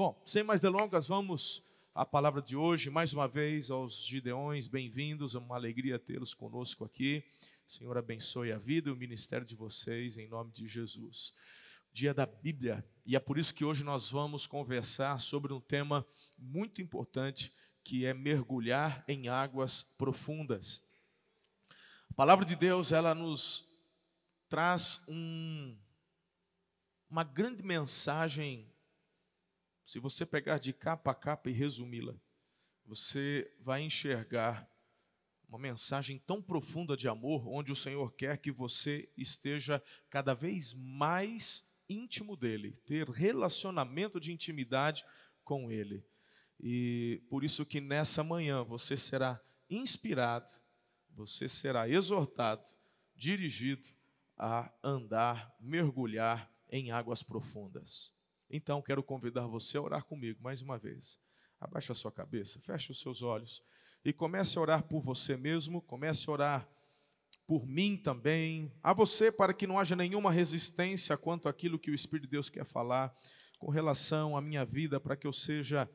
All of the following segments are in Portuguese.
Bom, sem mais delongas, vamos à palavra de hoje. Mais uma vez, aos Gideões, bem-vindos. É uma alegria tê-los conosco aqui. O Senhor abençoe a vida e o ministério de vocês, em nome de Jesus. Dia da Bíblia, e é por isso que hoje nós vamos conversar sobre um tema muito importante, que é mergulhar em águas profundas. A palavra de Deus, ela nos traz um, uma grande mensagem se você pegar de capa a capa e resumi-la, você vai enxergar uma mensagem tão profunda de amor, onde o Senhor quer que você esteja cada vez mais íntimo dele, ter relacionamento de intimidade com ele. E por isso que nessa manhã você será inspirado, você será exortado, dirigido a andar, mergulhar em águas profundas. Então, quero convidar você a orar comigo mais uma vez. Abaixe a sua cabeça, feche os seus olhos e comece a orar por você mesmo, comece a orar por mim também, a você para que não haja nenhuma resistência quanto àquilo que o Espírito de Deus quer falar com relação à minha vida, para que eu seja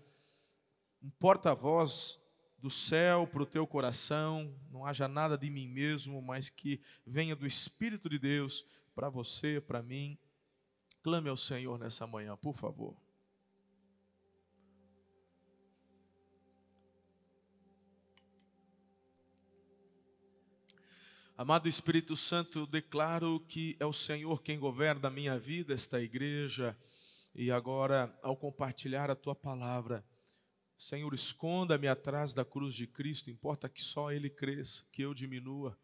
um porta-voz do céu para o teu coração, não haja nada de mim mesmo, mas que venha do Espírito de Deus para você, para mim Clame ao Senhor nessa manhã, por favor. Amado Espírito Santo, eu declaro que é o Senhor quem governa a minha vida, esta igreja, e agora, ao compartilhar a tua palavra, Senhor, esconda-me atrás da cruz de Cristo, importa que só Ele cresça, que eu diminua.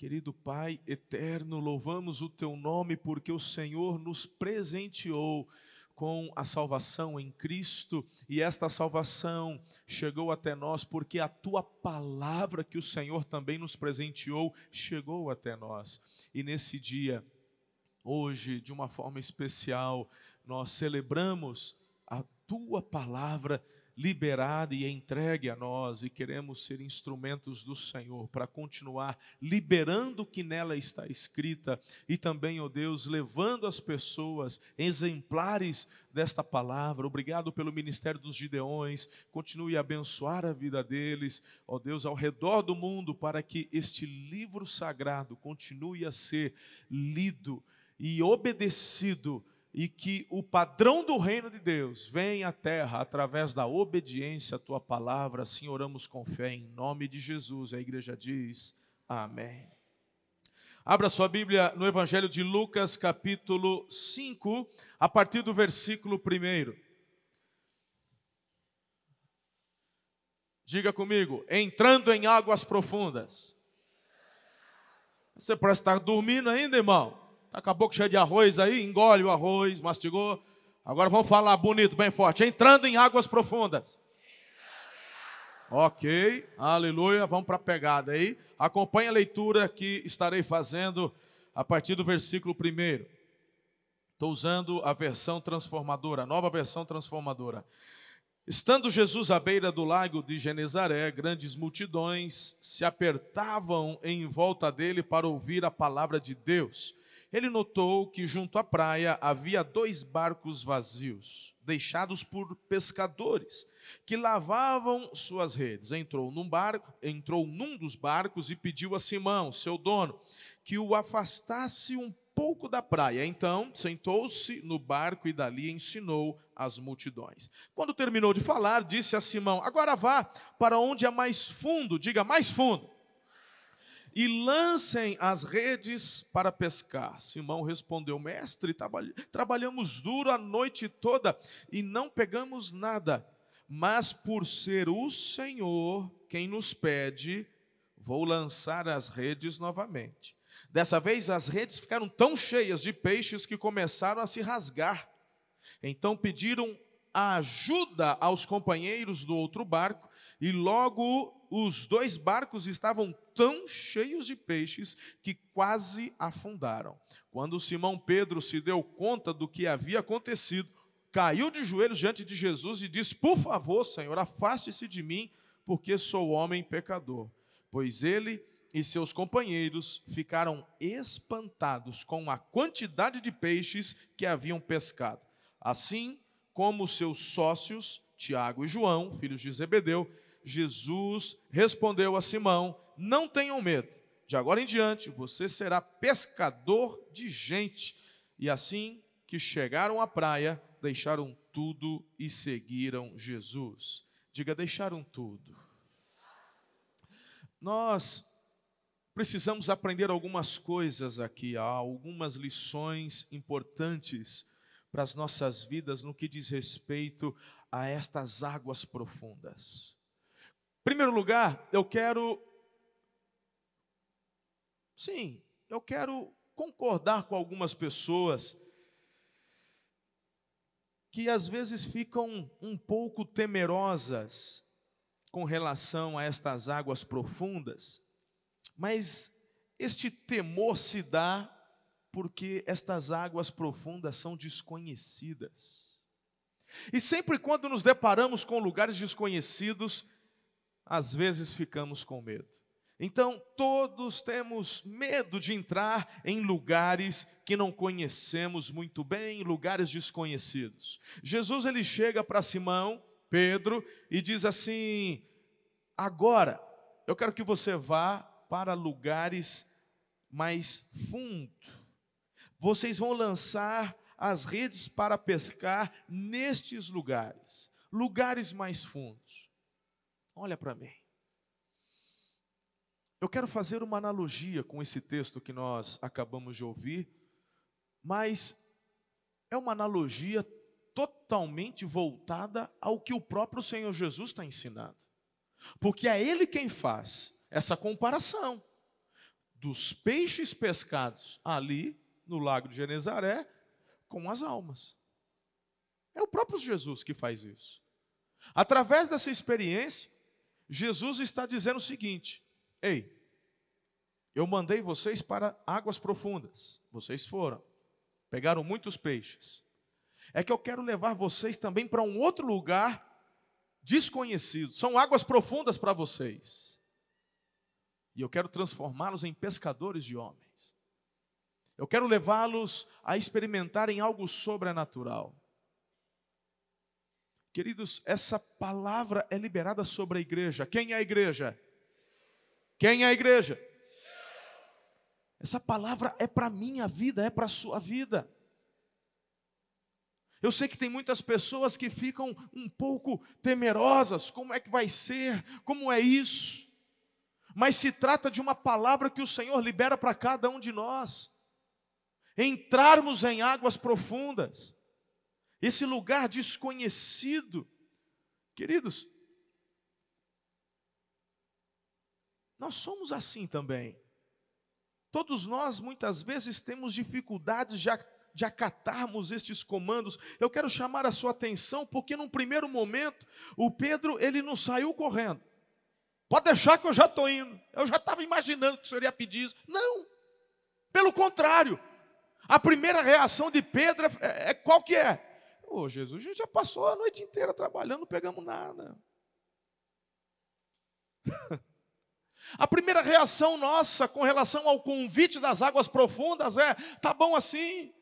Querido Pai eterno, louvamos o teu nome porque o Senhor nos presenteou com a salvação em Cristo e esta salvação chegou até nós porque a tua palavra que o Senhor também nos presenteou chegou até nós. E nesse dia, hoje, de uma forma especial, nós celebramos a tua palavra liberada e entregue a nós, e queremos ser instrumentos do Senhor para continuar liberando o que nela está escrita e também, ó oh Deus, levando as pessoas exemplares desta palavra. Obrigado pelo ministério dos Gideões. Continue a abençoar a vida deles, ó oh Deus, ao redor do mundo, para que este livro sagrado continue a ser lido e obedecido e que o padrão do reino de Deus venha à terra através da obediência à tua palavra. Assim oramos com fé em nome de Jesus. A igreja diz: Amém. Abra sua Bíblia no Evangelho de Lucas, capítulo 5, a partir do versículo 1. Diga comigo, entrando em águas profundas. Você parece estar dormindo ainda, irmão? Tá com cheia de arroz aí, engole o arroz, mastigou. Agora vamos falar bonito, bem forte. Entrando em águas profundas. Ok, aleluia. Vamos para a pegada aí. Acompanhe a leitura que estarei fazendo a partir do versículo 1. Estou usando a versão transformadora, a nova versão transformadora. Estando Jesus à beira do lago de Genezaré, grandes multidões se apertavam em volta dele para ouvir a palavra de Deus ele notou que junto à praia havia dois barcos vazios, deixados por pescadores, que lavavam suas redes. Entrou num barco, entrou num dos barcos e pediu a Simão, seu dono, que o afastasse um pouco da praia. Então, sentou-se no barco e dali ensinou as multidões. Quando terminou de falar, disse a Simão: Agora vá para onde é mais fundo, diga mais fundo e lancem as redes para pescar. Simão respondeu: Mestre, trabalhamos duro a noite toda e não pegamos nada, mas por ser o Senhor quem nos pede, vou lançar as redes novamente. Dessa vez as redes ficaram tão cheias de peixes que começaram a se rasgar. Então pediram ajuda aos companheiros do outro barco e logo os dois barcos estavam tão cheios de peixes que quase afundaram. Quando Simão Pedro se deu conta do que havia acontecido, caiu de joelhos diante de Jesus e disse: Por favor, Senhor, afaste-se de mim, porque sou homem pecador. Pois ele e seus companheiros ficaram espantados com a quantidade de peixes que haviam pescado. Assim, como seus sócios, Tiago e João, filhos de Zebedeu, Jesus respondeu a Simão: Não tenham medo, de agora em diante você será pescador de gente. E assim que chegaram à praia, deixaram tudo e seguiram Jesus. Diga, deixaram tudo. Nós precisamos aprender algumas coisas aqui, há algumas lições importantes para as nossas vidas no que diz respeito a estas águas profundas. Primeiro lugar, eu quero. Sim, eu quero concordar com algumas pessoas que às vezes ficam um pouco temerosas com relação a estas águas profundas, mas este temor se dá porque estas águas profundas são desconhecidas. E sempre quando nos deparamos com lugares desconhecidos, às vezes ficamos com medo. Então, todos temos medo de entrar em lugares que não conhecemos muito bem, lugares desconhecidos. Jesus ele chega para Simão, Pedro, e diz assim: Agora, eu quero que você vá para lugares mais fundos. Vocês vão lançar as redes para pescar nestes lugares, lugares mais fundos. Olha para mim. Eu quero fazer uma analogia com esse texto que nós acabamos de ouvir, mas é uma analogia totalmente voltada ao que o próprio Senhor Jesus está ensinando. Porque é Ele quem faz essa comparação dos peixes pescados ali no lago de Genezaré com as almas. É o próprio Jesus que faz isso. Através dessa experiência, Jesus está dizendo o seguinte: Ei, eu mandei vocês para águas profundas. Vocês foram, pegaram muitos peixes. É que eu quero levar vocês também para um outro lugar desconhecido. São águas profundas para vocês. E eu quero transformá-los em pescadores de homens. Eu quero levá-los a experimentarem algo sobrenatural. Queridos, essa palavra é liberada sobre a igreja. Quem é a igreja? Quem é a igreja? Essa palavra é para a minha vida, é para a sua vida. Eu sei que tem muitas pessoas que ficam um pouco temerosas: como é que vai ser? Como é isso? Mas se trata de uma palavra que o Senhor libera para cada um de nós. Entrarmos em águas profundas, esse lugar desconhecido. Queridos, Nós somos assim também. Todos nós, muitas vezes, temos dificuldades de, de acatarmos estes comandos. Eu quero chamar a sua atenção, porque num primeiro momento, o Pedro, ele não saiu correndo. Pode deixar que eu já estou indo. Eu já estava imaginando que o senhor ia pedir isso. Não. Pelo contrário. A primeira reação de Pedro é, é qual que é? Ô Jesus, a gente já passou a noite inteira trabalhando, não pegamos nada. A primeira reação nossa com relação ao convite das águas profundas é: tá bom assim.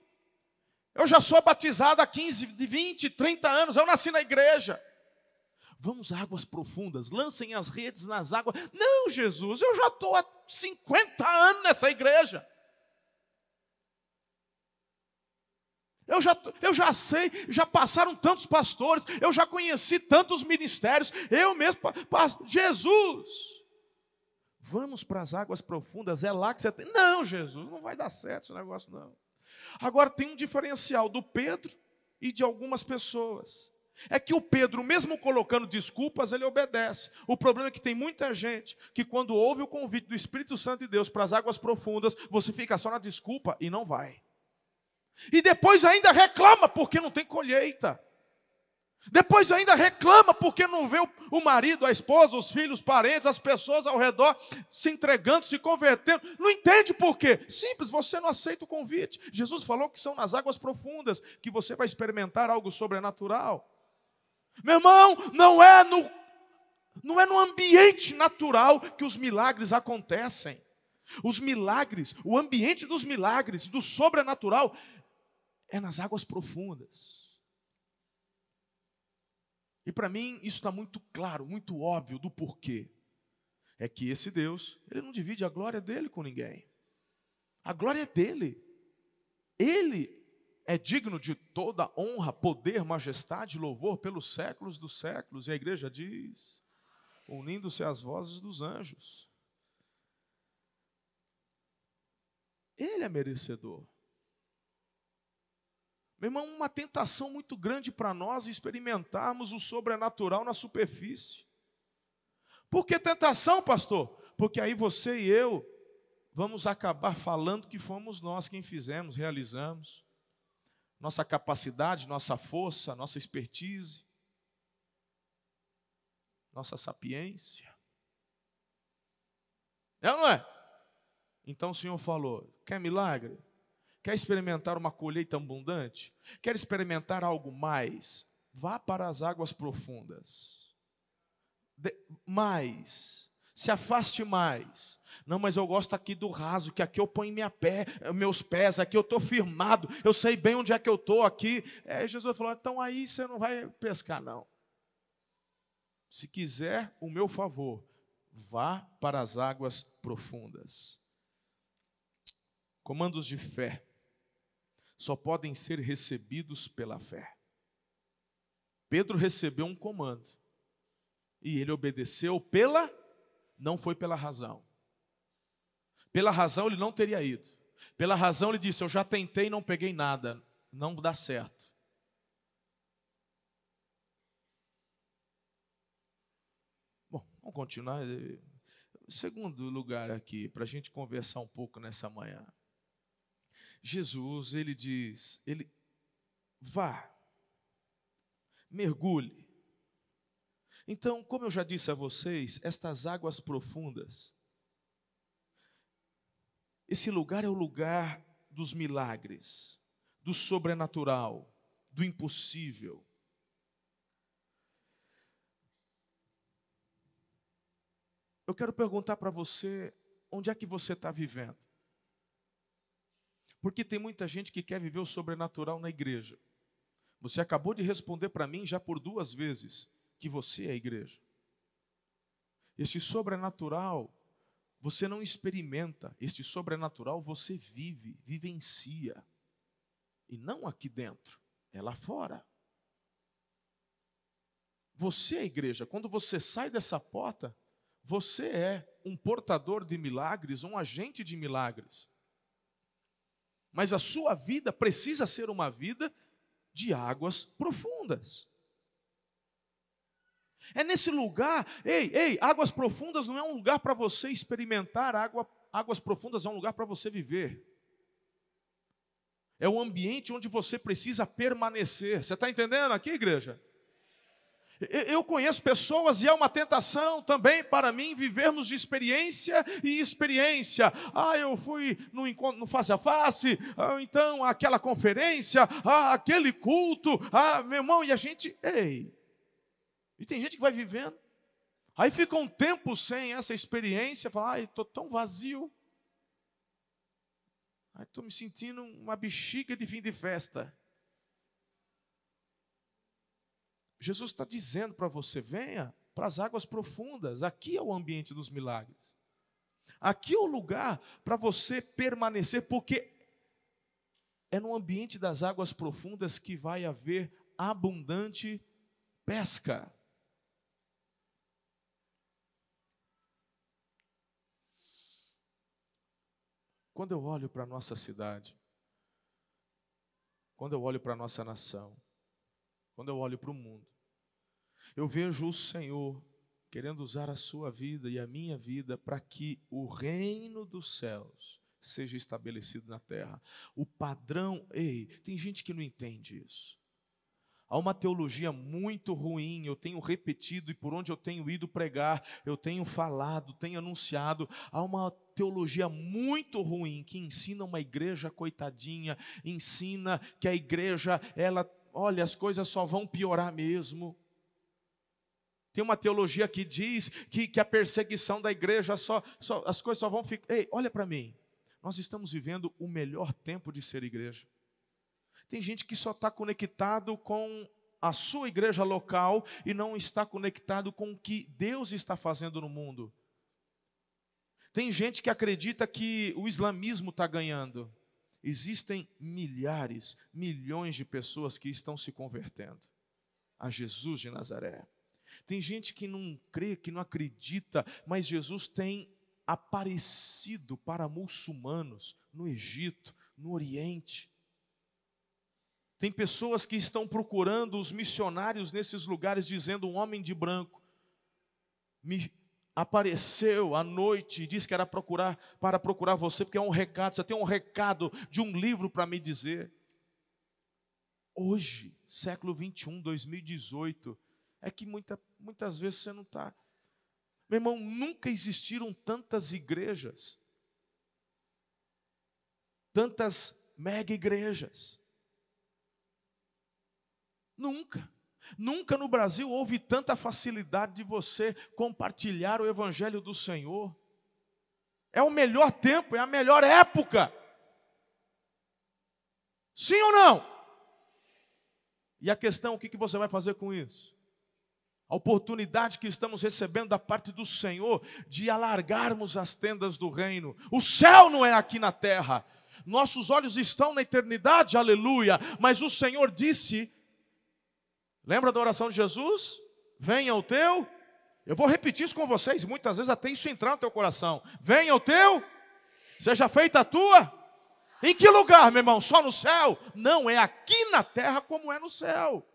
Eu já sou batizado há 15, 20, 30 anos, eu nasci na igreja. Vamos águas profundas, lancem as redes nas águas. Não, Jesus, eu já estou há 50 anos nessa igreja. Eu já, eu já sei, já passaram tantos pastores, eu já conheci tantos ministérios, eu mesmo, Jesus, Vamos para as águas profundas, é lá que você tem. Não, Jesus, não vai dar certo esse negócio, não. Agora tem um diferencial do Pedro e de algumas pessoas. É que o Pedro, mesmo colocando desculpas, ele obedece. O problema é que tem muita gente que, quando ouve o convite do Espírito Santo de Deus para as águas profundas, você fica só na desculpa e não vai. E depois ainda reclama porque não tem colheita. Depois ainda reclama porque não vê o marido, a esposa, os filhos, os parentes, as pessoas ao redor se entregando, se convertendo. Não entende por quê? Simples, você não aceita o convite. Jesus falou que são nas águas profundas que você vai experimentar algo sobrenatural. Meu irmão, não é no não é no ambiente natural que os milagres acontecem. Os milagres, o ambiente dos milagres, do sobrenatural, é nas águas profundas. E para mim isso está muito claro, muito óbvio do porquê. É que esse Deus, ele não divide a glória dele com ninguém. A glória é dele. Ele é digno de toda honra, poder, majestade, louvor pelos séculos dos séculos. E a igreja diz, unindo-se às vozes dos anjos. Ele é merecedor. Meu irmão, uma tentação muito grande para nós experimentarmos o sobrenatural na superfície. Por que tentação, pastor? Porque aí você e eu vamos acabar falando que fomos nós quem fizemos, realizamos nossa capacidade, nossa força, nossa expertise, nossa sapiência. É ou não é? Então o Senhor falou: quer milagre? Quer experimentar uma colheita abundante? Quer experimentar algo mais? Vá para as águas profundas. De, mais. Se afaste mais. Não, mas eu gosto aqui do raso, que aqui eu ponho minha pé, meus pés, aqui eu estou firmado, eu sei bem onde é que eu estou aqui. É, Jesus falou: então aí você não vai pescar, não. Se quiser o meu favor, vá para as águas profundas. Comandos de fé só podem ser recebidos pela fé. Pedro recebeu um comando e ele obedeceu pela, não foi pela razão. Pela razão ele não teria ido. Pela razão ele disse: Eu já tentei não peguei nada. Não dá certo. Bom, vamos continuar. Segundo lugar aqui, para a gente conversar um pouco nessa manhã. Jesus, ele diz: ele vá, mergulhe. Então, como eu já disse a vocês, estas águas profundas esse lugar é o lugar dos milagres, do sobrenatural, do impossível. Eu quero perguntar para você, onde é que você está vivendo? Porque tem muita gente que quer viver o sobrenatural na igreja. Você acabou de responder para mim já por duas vezes que você é a igreja. Esse sobrenatural você não experimenta este sobrenatural, você vive, vivencia. E não aqui dentro, é lá fora. Você é a igreja, quando você sai dessa porta, você é um portador de milagres, um agente de milagres. Mas a sua vida precisa ser uma vida de águas profundas. É nesse lugar, ei, ei, águas profundas não é um lugar para você experimentar, água, águas profundas é um lugar para você viver. É um ambiente onde você precisa permanecer. Você está entendendo aqui, igreja? Eu conheço pessoas e é uma tentação também para mim vivermos de experiência e experiência. Ah, eu fui no encontro no face a face, ah, então aquela conferência, ah, aquele culto, ah, meu irmão, e a gente, ei, e tem gente que vai vivendo, aí fica um tempo sem essa experiência, fala, ai, estou tão vazio. Estou me sentindo uma bexiga de fim de festa. Jesus está dizendo para você: venha para as águas profundas, aqui é o ambiente dos milagres. Aqui é o lugar para você permanecer, porque é no ambiente das águas profundas que vai haver abundante pesca. Quando eu olho para a nossa cidade, quando eu olho para a nossa nação, quando eu olho para o mundo, eu vejo o Senhor querendo usar a sua vida e a minha vida para que o reino dos céus seja estabelecido na terra. O padrão, ei, tem gente que não entende isso. Há uma teologia muito ruim, eu tenho repetido e por onde eu tenho ido pregar, eu tenho falado, tenho anunciado. Há uma teologia muito ruim que ensina uma igreja coitadinha, ensina que a igreja, ela, olha, as coisas só vão piorar mesmo. Tem uma teologia que diz que, que a perseguição da igreja só, só as coisas só vão ficar. Ei, olha para mim. Nós estamos vivendo o melhor tempo de ser igreja. Tem gente que só está conectado com a sua igreja local e não está conectado com o que Deus está fazendo no mundo. Tem gente que acredita que o islamismo está ganhando. Existem milhares, milhões de pessoas que estão se convertendo a Jesus de Nazaré. Tem gente que não crê, que não acredita, mas Jesus tem aparecido para muçulmanos no Egito, no Oriente. Tem pessoas que estão procurando os missionários nesses lugares, dizendo: um homem de branco me apareceu à noite e disse que era procurar para procurar você, porque é um recado, você tem um recado de um livro para me dizer. Hoje, século 21, 2018, é que muita, muitas vezes você não está. Meu irmão, nunca existiram tantas igrejas, tantas mega igrejas. Nunca. Nunca no Brasil houve tanta facilidade de você compartilhar o Evangelho do Senhor. É o melhor tempo, é a melhor época. Sim ou não? E a questão, o que você vai fazer com isso? A oportunidade que estamos recebendo da parte do Senhor de alargarmos as tendas do reino. O céu não é aqui na terra. Nossos olhos estão na eternidade, aleluia. Mas o Senhor disse Lembra da oração de Jesus? Venha o teu. Eu vou repetir isso com vocês, muitas vezes até isso entrar no teu coração. Venha o teu. Seja feita a tua. Em que lugar, meu irmão? Só no céu? Não, é aqui na terra como é no céu.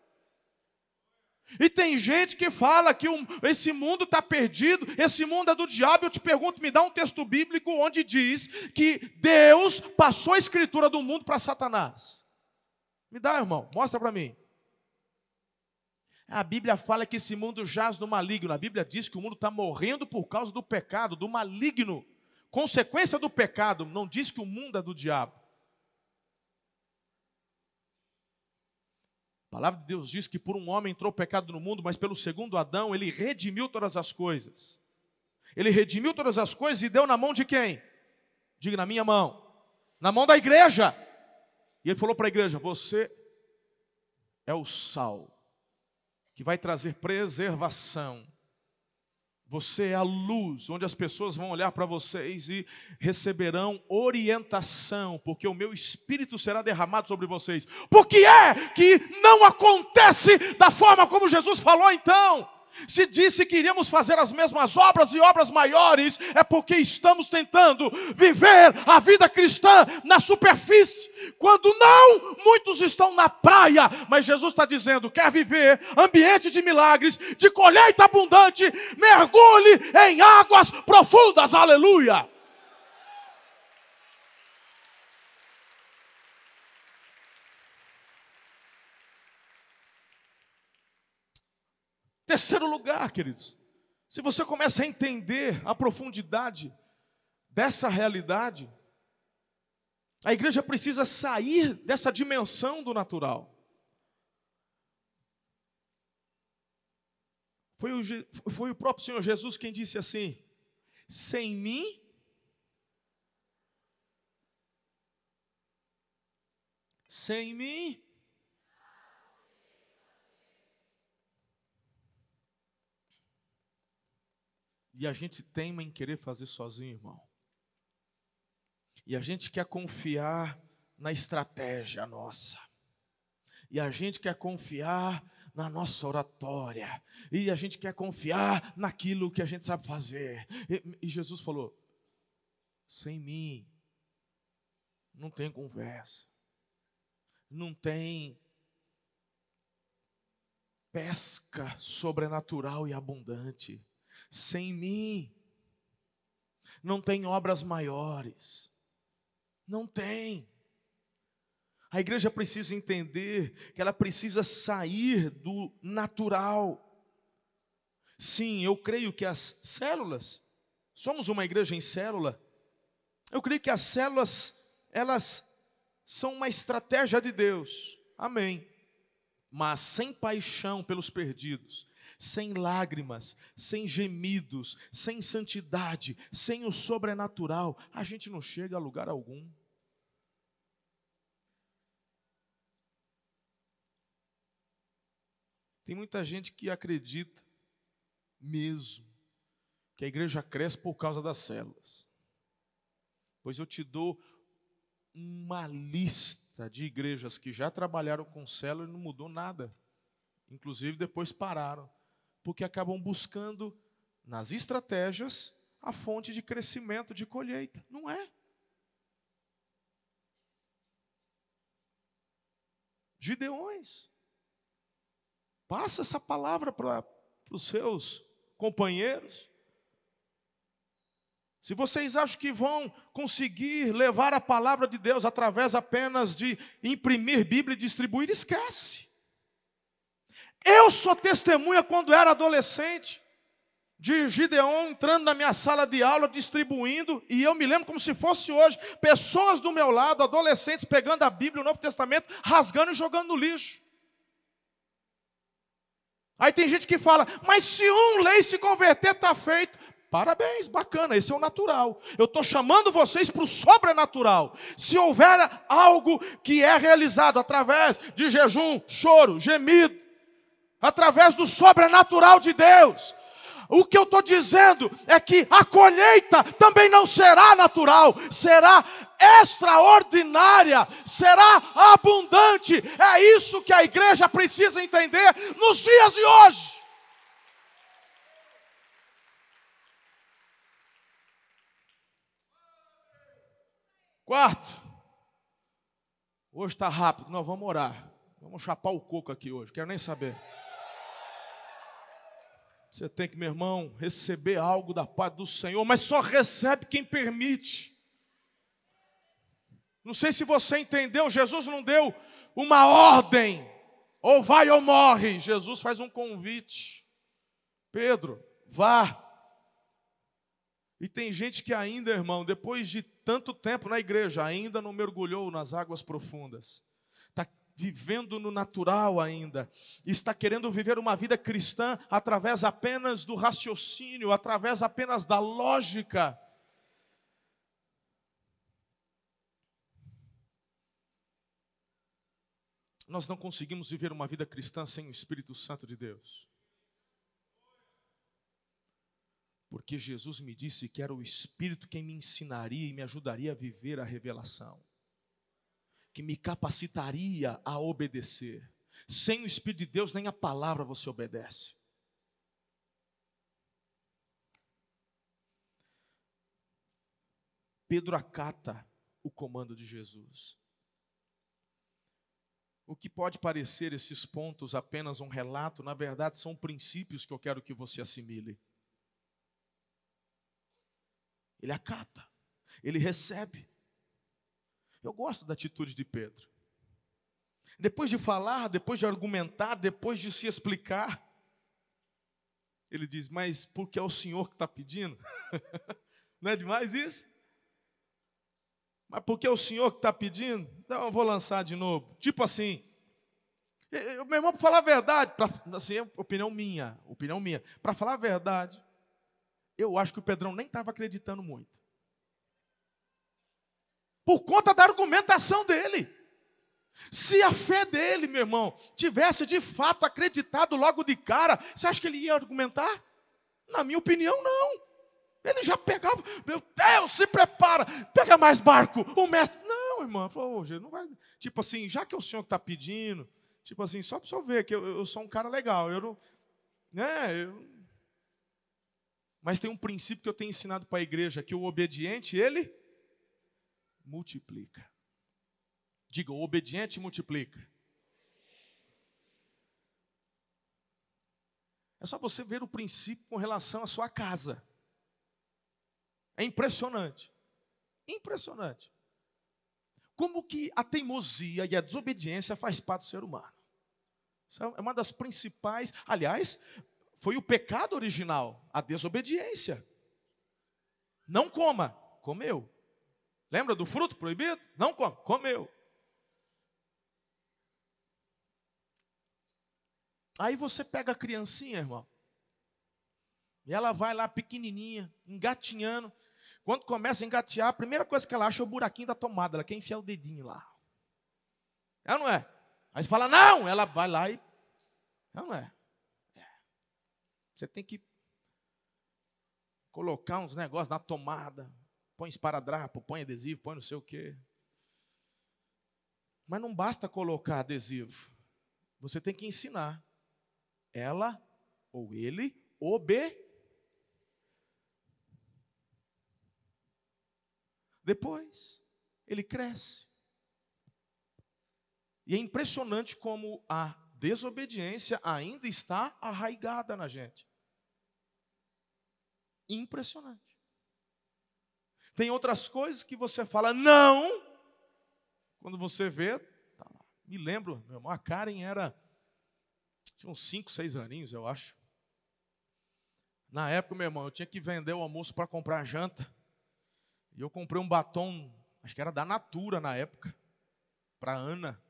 E tem gente que fala que um, esse mundo está perdido, esse mundo é do diabo. Eu te pergunto, me dá um texto bíblico onde diz que Deus passou a escritura do mundo para Satanás. Me dá, irmão, mostra para mim. A Bíblia fala que esse mundo jaz no maligno. A Bíblia diz que o mundo está morrendo por causa do pecado, do maligno. Consequência do pecado. Não diz que o mundo é do diabo. A palavra de Deus diz que por um homem entrou o pecado no mundo, mas pelo segundo Adão ele redimiu todas as coisas. Ele redimiu todas as coisas e deu na mão de quem? Diga na minha mão. Na mão da igreja. E ele falou para a igreja: Você é o sal que vai trazer preservação. Você é a luz, onde as pessoas vão olhar para vocês e receberão orientação, porque o meu espírito será derramado sobre vocês. Por que é que não acontece da forma como Jesus falou então? Se disse que iríamos fazer as mesmas obras e obras maiores, é porque estamos tentando viver a vida cristã na superfície. Quando não, muitos estão na praia, mas Jesus está dizendo: quer viver ambiente de milagres, de colheita abundante, mergulhe em águas profundas, aleluia. Terceiro lugar, queridos, se você começa a entender a profundidade dessa realidade, a igreja precisa sair dessa dimensão do natural. Foi o, foi o próprio Senhor Jesus quem disse assim: sem mim, sem mim, E a gente teima em querer fazer sozinho, irmão. E a gente quer confiar na estratégia nossa. E a gente quer confiar na nossa oratória. E a gente quer confiar naquilo que a gente sabe fazer. E, e Jesus falou: sem mim, não tem conversa. Não tem pesca sobrenatural e abundante sem mim. Não tem obras maiores. Não tem. A igreja precisa entender que ela precisa sair do natural. Sim, eu creio que as células, somos uma igreja em célula. Eu creio que as células, elas são uma estratégia de Deus. Amém. Mas sem paixão pelos perdidos, sem lágrimas, sem gemidos, sem santidade, sem o sobrenatural, a gente não chega a lugar algum. Tem muita gente que acredita mesmo que a igreja cresce por causa das células. Pois eu te dou uma lista de igrejas que já trabalharam com célula e não mudou nada. Inclusive depois pararam, porque acabam buscando nas estratégias a fonte de crescimento, de colheita. Não é. Gideões. Passa essa palavra para os seus companheiros. Se vocês acham que vão conseguir levar a palavra de Deus através apenas de imprimir Bíblia e distribuir, esquece. Eu sou testemunha quando era adolescente de Gideon entrando na minha sala de aula, distribuindo, e eu me lembro como se fosse hoje, pessoas do meu lado, adolescentes, pegando a Bíblia, o Novo Testamento, rasgando e jogando no lixo. Aí tem gente que fala, mas se um lei se converter, está feito. Parabéns, bacana, esse é o natural. Eu estou chamando vocês para o sobrenatural. Se houver algo que é realizado através de jejum, choro, gemido, através do sobrenatural de Deus, o que eu estou dizendo é que a colheita também não será natural, será extraordinária, será abundante. É isso que a igreja precisa entender nos dias de hoje. Quarto, hoje está rápido, nós vamos orar. Vamos chapar o coco aqui hoje, quero nem saber. Você tem que, meu irmão, receber algo da paz do Senhor, mas só recebe quem permite. Não sei se você entendeu, Jesus não deu uma ordem, ou vai ou morre. Jesus faz um convite. Pedro, vá. E tem gente que ainda, irmão, depois de tanto tempo na igreja, ainda não mergulhou nas águas profundas. Vivendo no natural ainda. Está querendo viver uma vida cristã através apenas do raciocínio, através apenas da lógica. Nós não conseguimos viver uma vida cristã sem o Espírito Santo de Deus. porque Jesus me disse que era o Espírito quem me ensinaria e me ajudaria a viver a revelação, que me capacitaria a obedecer. Sem o Espírito de Deus, nem a palavra você obedece. Pedro acata o comando de Jesus. O que pode parecer esses pontos apenas um relato, na verdade são princípios que eu quero que você assimile. Ele acata, ele recebe. Eu gosto da atitude de Pedro. Depois de falar, depois de argumentar, depois de se explicar, ele diz: Mas porque é o Senhor que está pedindo? Não é demais isso? Mas porque é o Senhor que está pedindo? Então eu vou lançar de novo. Tipo assim, meu irmão, para falar a verdade, pra, assim, é opinião minha, opinião minha. Para falar a verdade, eu acho que o Pedrão nem estava acreditando muito. Por conta da argumentação dele. Se a fé dele, meu irmão, tivesse de fato acreditado logo de cara, você acha que ele ia argumentar? Na minha opinião, não. Ele já pegava, meu Deus, se prepara, pega mais barco. O mestre, não, irmão, falou, não vai. Tipo assim, já que é o senhor que está pedindo, tipo assim, só para o senhor ver que eu, eu, sou um cara legal, eu não, né, eu mas tem um princípio que eu tenho ensinado para a igreja, que o obediente, ele multiplica. Diga, o obediente multiplica. É só você ver o princípio com relação à sua casa. É impressionante. Impressionante. Como que a teimosia e a desobediência faz parte do ser humano. Isso é uma das principais, aliás, foi o pecado original, a desobediência. Não coma, comeu. Lembra do fruto proibido? Não coma, comeu. Aí você pega a criancinha, irmão, e ela vai lá pequenininha, engatinhando. Quando começa a engatear, a primeira coisa que ela acha é o buraquinho da tomada. Ela quer enfiar o dedinho lá. É ou não é? Aí você fala, não, ela vai lá e Não é? é. Você tem que colocar uns negócios na tomada, põe esparadrapo, põe adesivo, põe não sei o quê. Mas não basta colocar adesivo. Você tem que ensinar. Ela ou ele obe. Depois, ele cresce. E é impressionante como a desobediência ainda está arraigada na gente. Impressionante. Tem outras coisas que você fala não, quando você vê, tá lá. Me lembro, meu irmão, a Karen era, tinha uns 5, 6 aninhos, eu acho. Na época, meu irmão, eu tinha que vender o almoço para comprar janta. E eu comprei um batom, acho que era da Natura na época, para Ana.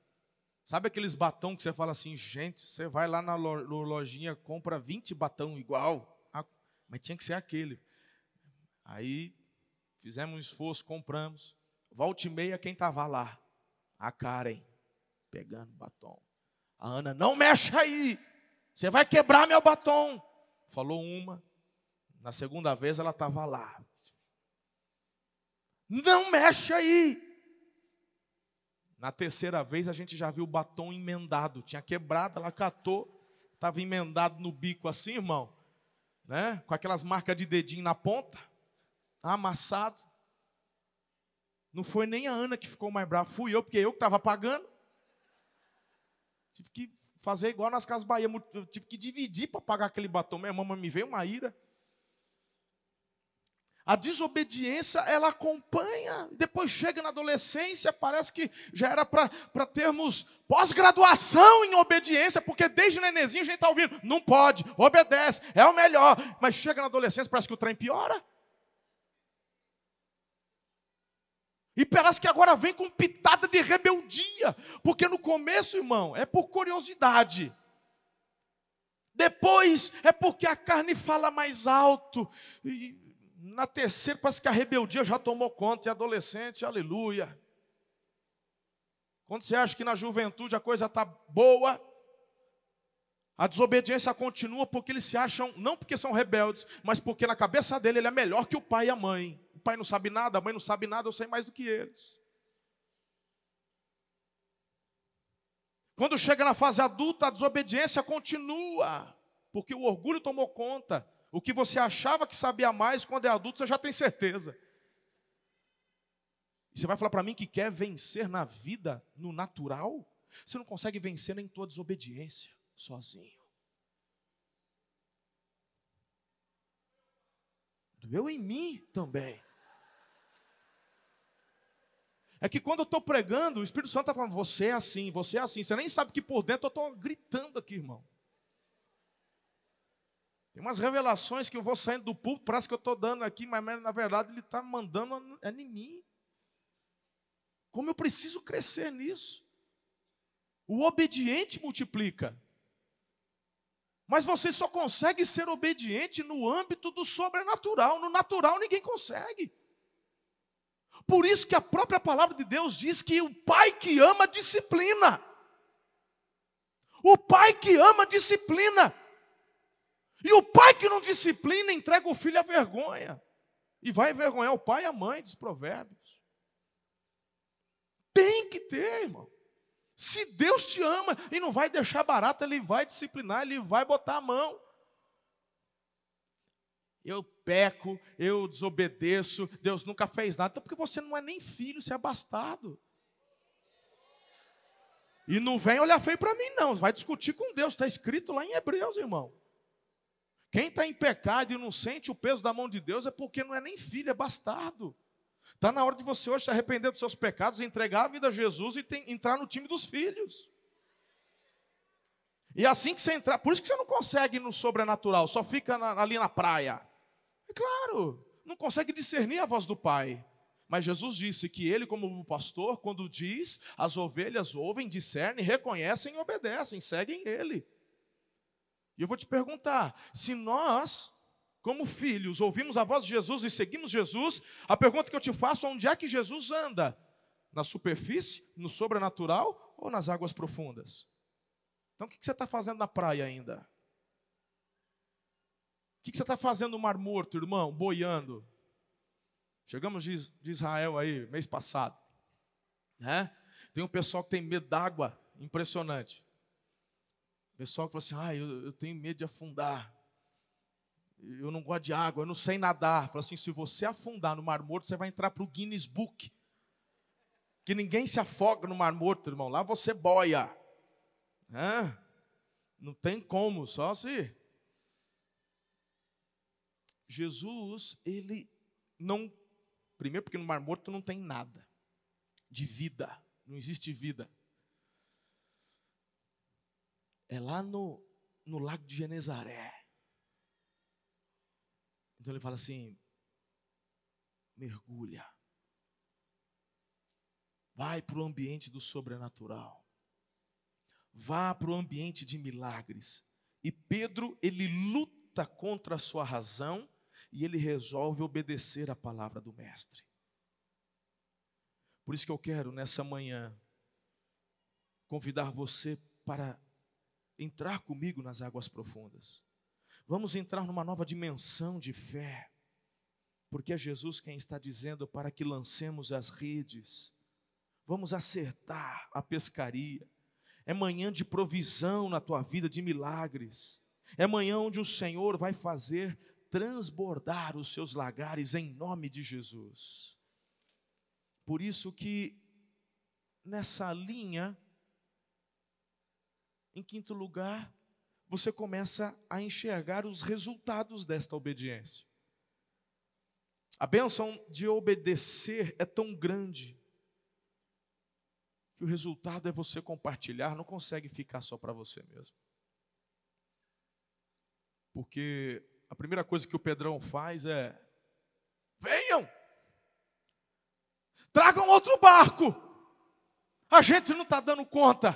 Sabe aqueles batom que você fala assim, gente, você vai lá na lojinha, compra 20 batom igual, ah, mas tinha que ser aquele. Aí fizemos um esforço, compramos. Volte e meia, quem estava lá? A Karen, pegando batom. A Ana, não mexe aí, você vai quebrar meu batom. Falou uma, na segunda vez ela estava lá. Não mexe aí. Na terceira vez a gente já viu o batom emendado, tinha quebrado, ela catou, estava emendado no bico assim, irmão, né? Com aquelas marcas de dedinho na ponta, amassado. Não foi nem a Ana que ficou mais brava, fui eu, porque eu que estava pagando. Tive que fazer igual nas Casas Bahia, eu tive que dividir para pagar aquele batom. Minha irmã me veio uma ira. A desobediência, ela acompanha, depois chega na adolescência, parece que já era para termos pós-graduação em obediência, porque desde nenenzinho a gente está ouvindo, não pode, obedece, é o melhor, mas chega na adolescência, parece que o trem piora. E parece que agora vem com pitada de rebeldia, porque no começo, irmão, é por curiosidade. Depois é porque a carne fala mais alto. E na terceira, parece que a rebeldia já tomou conta, e adolescente, aleluia. Quando você acha que na juventude a coisa está boa, a desobediência continua porque eles se acham, não porque são rebeldes, mas porque na cabeça dele ele é melhor que o pai e a mãe pai não sabe nada, a mãe não sabe nada, eu sei mais do que eles. Quando chega na fase adulta, a desobediência continua, porque o orgulho tomou conta. O que você achava que sabia mais, quando é adulto, você já tem certeza. E você vai falar para mim que quer vencer na vida, no natural? Você não consegue vencer nem tua desobediência, sozinho. Doeu em mim também. É que quando eu estou pregando, o Espírito Santo está falando, você é assim, você é assim. Você nem sabe que por dentro eu estou gritando aqui, irmão. Tem umas revelações que eu vou saindo do púlpito, parece que eu estou dando aqui, mas na verdade ele está mandando é em mim. Como eu preciso crescer nisso. O obediente multiplica. Mas você só consegue ser obediente no âmbito do sobrenatural. No natural ninguém consegue. Por isso que a própria palavra de Deus diz que o pai que ama disciplina. O pai que ama disciplina. E o pai que não disciplina entrega o filho à vergonha. E vai envergonhar o pai e a mãe, dos provérbios. Tem que ter, irmão. Se Deus te ama e não vai deixar barato, Ele vai disciplinar, Ele vai botar a mão eu peco, eu desobedeço, Deus nunca fez nada. Então, porque você não é nem filho, você é bastardo. E não vem olhar feio para mim, não. Vai discutir com Deus. Está escrito lá em Hebreus, irmão. Quem está em pecado e não sente o peso da mão de Deus é porque não é nem filho, é bastardo. Está na hora de você hoje se arrepender dos seus pecados, entregar a vida a Jesus e tem, entrar no time dos filhos. E assim que você entrar, por isso que você não consegue no sobrenatural, só fica na, ali na praia. É claro, não consegue discernir a voz do Pai. Mas Jesus disse que ele, como pastor, quando diz, as ovelhas ouvem, discernem, reconhecem e obedecem, seguem ele. E eu vou te perguntar: se nós, como filhos, ouvimos a voz de Jesus e seguimos Jesus, a pergunta que eu te faço: onde é que Jesus anda? Na superfície, no sobrenatural ou nas águas profundas? Então o que você está fazendo na praia ainda? O que você está fazendo no Mar Morto, irmão? Boiando. Chegamos de Israel aí, mês passado. Né? Tem um pessoal que tem medo d'água, impressionante. O pessoal que fala assim: ah, eu, eu tenho medo de afundar. Eu não gosto de água, eu não sei nadar. Fala assim: se você afundar no Mar Morto, você vai entrar para o Guinness Book. Que ninguém se afoga no Mar Morto, irmão. Lá você boia. Não tem como, só se. Jesus, ele não. Primeiro, porque no Mar Morto não tem nada de vida, não existe vida. É lá no, no lago de Genezaré. Então ele fala assim: mergulha. Vai para o ambiente do sobrenatural. Vá para o ambiente de milagres. E Pedro, ele luta contra a sua razão e ele resolve obedecer a palavra do Mestre. Por isso que eu quero, nessa manhã, convidar você para entrar comigo nas águas profundas. Vamos entrar numa nova dimensão de fé, porque é Jesus quem está dizendo para que lancemos as redes, vamos acertar a pescaria. É manhã de provisão na tua vida, de milagres. É manhã onde o Senhor vai fazer transbordar os seus lagares em nome de Jesus. Por isso que nessa linha, em quinto lugar, você começa a enxergar os resultados desta obediência. A bênção de obedecer é tão grande que o resultado é você compartilhar, não consegue ficar só para você mesmo. Porque a primeira coisa que o Pedrão faz é: venham, tragam outro barco, a gente não está dando conta.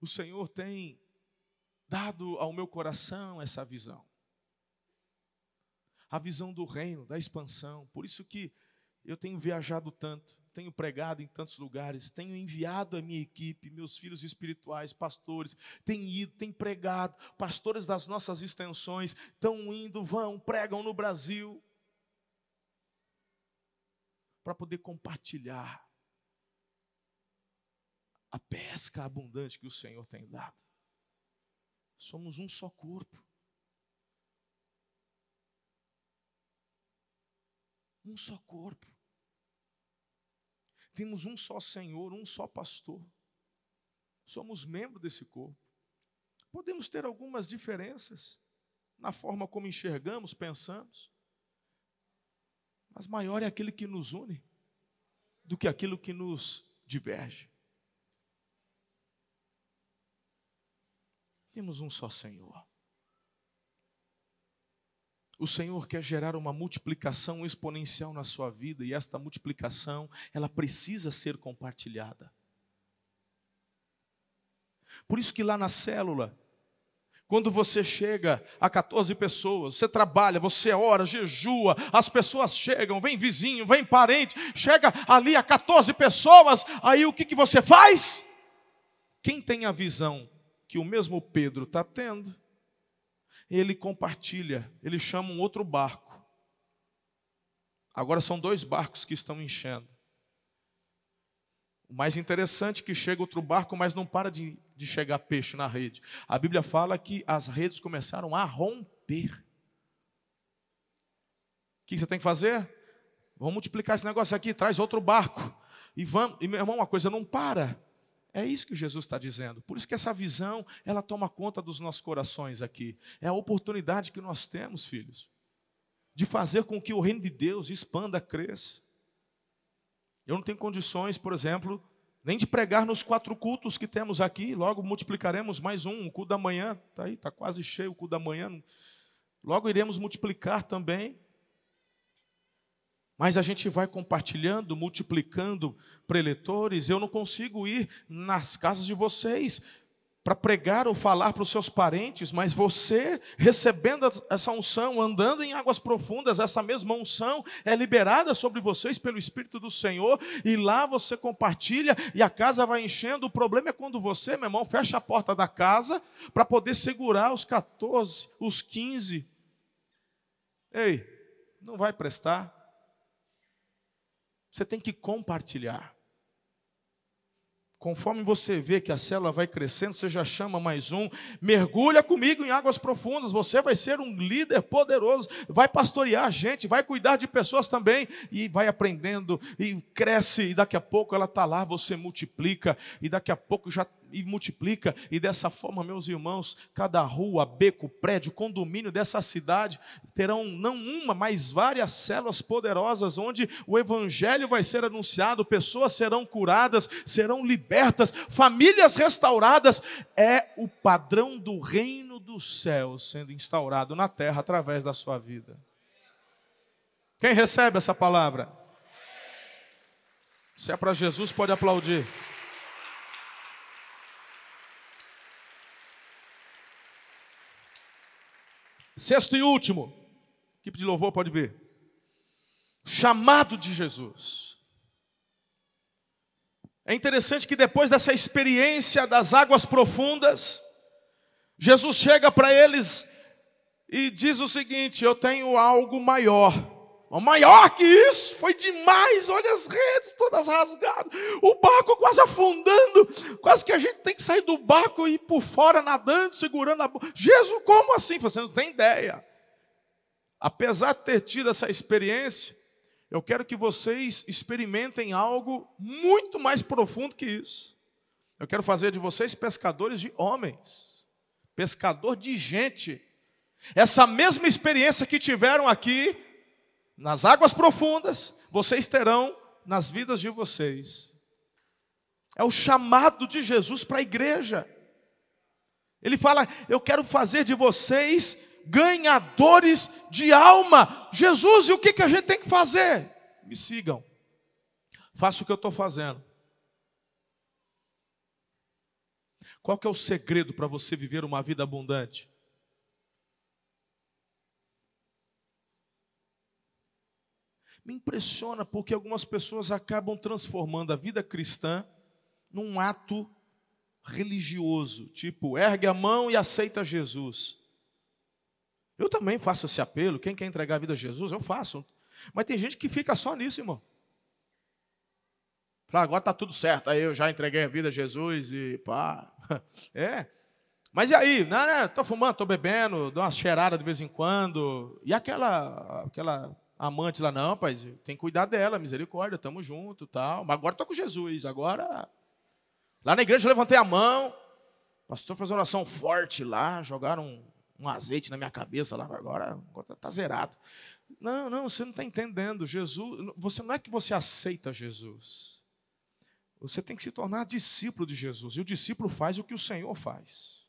O Senhor tem dado ao meu coração essa visão. A visão do reino, da expansão. Por isso que eu tenho viajado tanto, tenho pregado em tantos lugares, tenho enviado a minha equipe, meus filhos espirituais, pastores, têm ido, têm pregado, pastores das nossas extensões estão indo, vão, pregam no Brasil, para poder compartilhar a pesca abundante que o Senhor tem dado. Somos um só corpo. Um só corpo. Temos um só Senhor, um só pastor. Somos membros desse corpo. Podemos ter algumas diferenças na forma como enxergamos, pensamos, mas maior é aquele que nos une do que aquilo que nos diverge. Temos um só Senhor. O Senhor quer gerar uma multiplicação exponencial na sua vida e esta multiplicação, ela precisa ser compartilhada. Por isso que lá na célula, quando você chega a 14 pessoas, você trabalha, você ora, jejua, as pessoas chegam, vem vizinho, vem parente, chega ali a 14 pessoas, aí o que, que você faz? Quem tem a visão que o mesmo Pedro está tendo, ele compartilha, ele chama um outro barco. Agora são dois barcos que estão enchendo. O mais interessante é que chega outro barco, mas não para de, de chegar peixe na rede. A Bíblia fala que as redes começaram a romper. O que você tem que fazer? Vamos multiplicar esse negócio aqui, traz outro barco. E vamos, e meu irmão, a coisa não para. É isso que Jesus está dizendo. Por isso que essa visão, ela toma conta dos nossos corações aqui. É a oportunidade que nós temos, filhos, de fazer com que o reino de Deus expanda, cresça. Eu não tenho condições, por exemplo, nem de pregar nos quatro cultos que temos aqui. Logo multiplicaremos mais um, o culto da manhã. Está aí, está quase cheio o culto da manhã. Logo iremos multiplicar também. Mas a gente vai compartilhando, multiplicando preletores. Eu não consigo ir nas casas de vocês para pregar ou falar para os seus parentes, mas você recebendo essa unção, andando em águas profundas, essa mesma unção é liberada sobre vocês pelo Espírito do Senhor, e lá você compartilha e a casa vai enchendo. O problema é quando você, meu irmão, fecha a porta da casa para poder segurar os 14, os 15. Ei, não vai prestar. Você tem que compartilhar. Conforme você vê que a célula vai crescendo, você já chama mais um, mergulha comigo em águas profundas, você vai ser um líder poderoso, vai pastorear gente, vai cuidar de pessoas também, e vai aprendendo, e cresce, e daqui a pouco ela está lá, você multiplica, e daqui a pouco já e multiplica, e dessa forma, meus irmãos, cada rua, beco, prédio, condomínio dessa cidade terão não uma, mas várias células poderosas onde o evangelho vai ser anunciado, pessoas serão curadas, serão libertas, famílias restauradas. É o padrão do reino dos céus sendo instaurado na terra através da sua vida. Quem recebe essa palavra? Se é para Jesus, pode aplaudir. Sexto e último, equipe de louvor pode ver. Chamado de Jesus. É interessante que depois dessa experiência das águas profundas, Jesus chega para eles e diz o seguinte: Eu tenho algo maior Maior que isso, foi demais. Olha as redes todas rasgadas, o barco quase afundando, quase que a gente tem que sair do barco e ir por fora nadando, segurando a boca. Jesus, como assim? Você não tem ideia. Apesar de ter tido essa experiência, eu quero que vocês experimentem algo muito mais profundo que isso. Eu quero fazer de vocês pescadores de homens, pescador de gente. Essa mesma experiência que tiveram aqui, nas águas profundas, vocês terão nas vidas de vocês. É o chamado de Jesus para a igreja. Ele fala: Eu quero fazer de vocês ganhadores de alma. Jesus, e o que, que a gente tem que fazer? Me sigam. Faça o que eu estou fazendo. Qual que é o segredo para você viver uma vida abundante? Me impressiona porque algumas pessoas acabam transformando a vida cristã num ato religioso, tipo, ergue a mão e aceita Jesus. Eu também faço esse apelo, quem quer entregar a vida a Jesus, eu faço. Mas tem gente que fica só nisso, irmão. Fala, agora está tudo certo, aí eu já entreguei a vida a Jesus e pá. É. Mas e aí? Não, não, tô fumando, tô bebendo, dou uma cheirada de vez em quando. E aquela, aquela amante lá, não, pai, tem que cuidar dela, misericórdia, estamos juntos tal. Mas agora estou com Jesus, agora. Lá na igreja eu levantei a mão, o pastor fez oração forte lá, jogaram um, um azeite na minha cabeça lá, agora está zerado. Não, não, você não está entendendo. Jesus, você não é que você aceita Jesus. Você tem que se tornar discípulo de Jesus. E o discípulo faz o que o Senhor faz.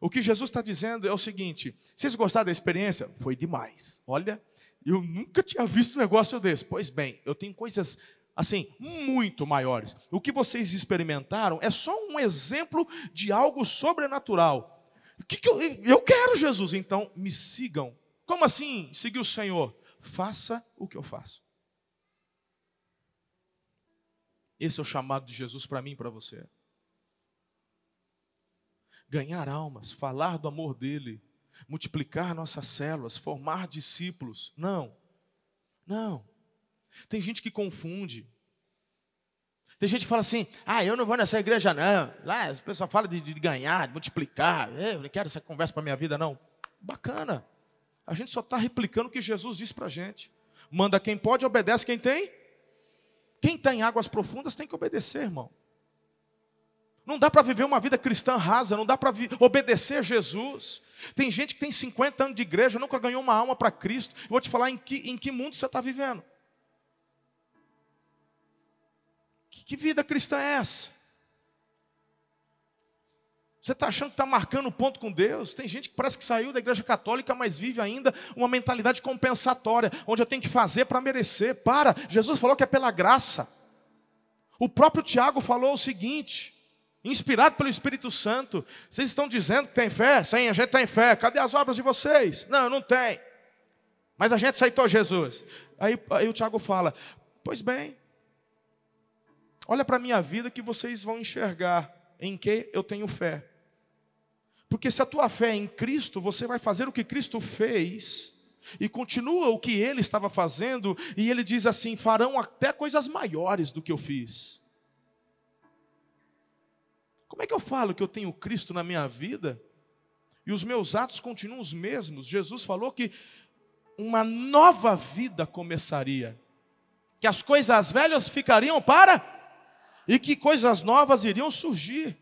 O que Jesus está dizendo é o seguinte: vocês gostaram da experiência? Foi demais. Olha, eu nunca tinha visto um negócio desse. Pois bem, eu tenho coisas assim, muito maiores. O que vocês experimentaram é só um exemplo de algo sobrenatural. O que, que eu, eu quero, Jesus? Então me sigam. Como assim seguir o Senhor? Faça o que eu faço. Esse é o chamado de Jesus para mim e para você ganhar almas, falar do amor dele, multiplicar nossas células, formar discípulos. Não, não. Tem gente que confunde. Tem gente que fala assim: ah, eu não vou nessa igreja, não. Lá o pessoal fala de, de ganhar, de multiplicar. Eu não quero essa conversa para minha vida, não. Bacana. A gente só está replicando o que Jesus disse para a gente. Manda quem pode, obedece quem tem. Quem está em águas profundas tem que obedecer, irmão. Não dá para viver uma vida cristã rasa, não dá para obedecer a Jesus. Tem gente que tem 50 anos de igreja, nunca ganhou uma alma para Cristo. Eu vou te falar em que, em que mundo você está vivendo. Que, que vida cristã é essa? Você está achando que está marcando ponto com Deus? Tem gente que parece que saiu da igreja católica, mas vive ainda uma mentalidade compensatória, onde eu tenho que fazer para merecer. Para, Jesus falou que é pela graça. O próprio Tiago falou o seguinte: inspirado pelo Espírito Santo. Vocês estão dizendo que tem fé? Sim, a gente tem fé. Cadê as obras de vocês? Não, não tem. Mas a gente aceitou Jesus. Aí, aí o Tiago fala: Pois bem, olha para a minha vida que vocês vão enxergar em que eu tenho fé. Porque se a tua fé é em Cristo, você vai fazer o que Cristo fez e continua o que ele estava fazendo, e ele diz assim: farão até coisas maiores do que eu fiz. Como é que eu falo que eu tenho Cristo na minha vida e os meus atos continuam os mesmos? Jesus falou que uma nova vida começaria, que as coisas velhas ficariam para e que coisas novas iriam surgir.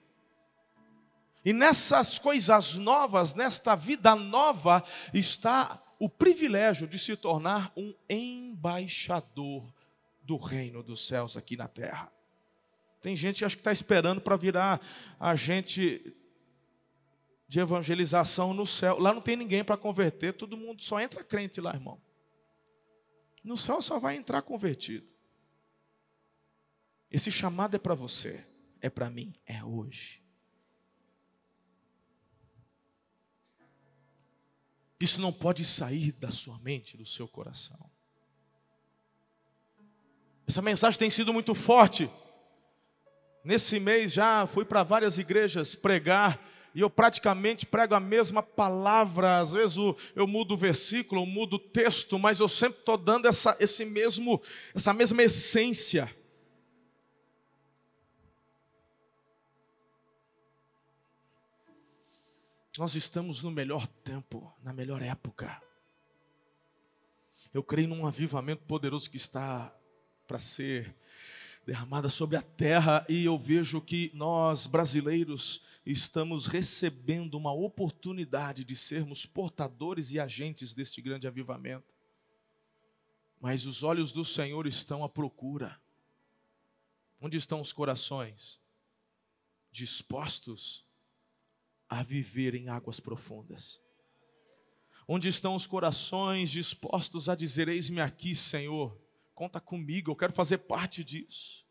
E nessas coisas novas, nesta vida nova, está o privilégio de se tornar um embaixador do reino dos céus aqui na terra. Tem gente que acho que está esperando para virar agente de evangelização no céu. Lá não tem ninguém para converter, todo mundo só entra crente lá, irmão. No céu só vai entrar convertido. Esse chamado é para você, é para mim, é hoje. Isso não pode sair da sua mente, do seu coração. Essa mensagem tem sido muito forte. Nesse mês já fui para várias igrejas pregar e eu praticamente prego a mesma palavra. Às vezes eu, eu mudo o versículo, eu mudo o texto, mas eu sempre estou dando essa, esse mesmo, essa mesma essência. Nós estamos no melhor tempo, na melhor época. Eu creio num avivamento poderoso que está para ser derramada sobre a terra e eu vejo que nós brasileiros estamos recebendo uma oportunidade de sermos portadores e agentes deste grande avivamento. Mas os olhos do Senhor estão à procura. Onde estão os corações dispostos a viver em águas profundas. Onde estão os corações dispostos a dizer: Eis-me aqui, Senhor, conta comigo, eu quero fazer parte disso.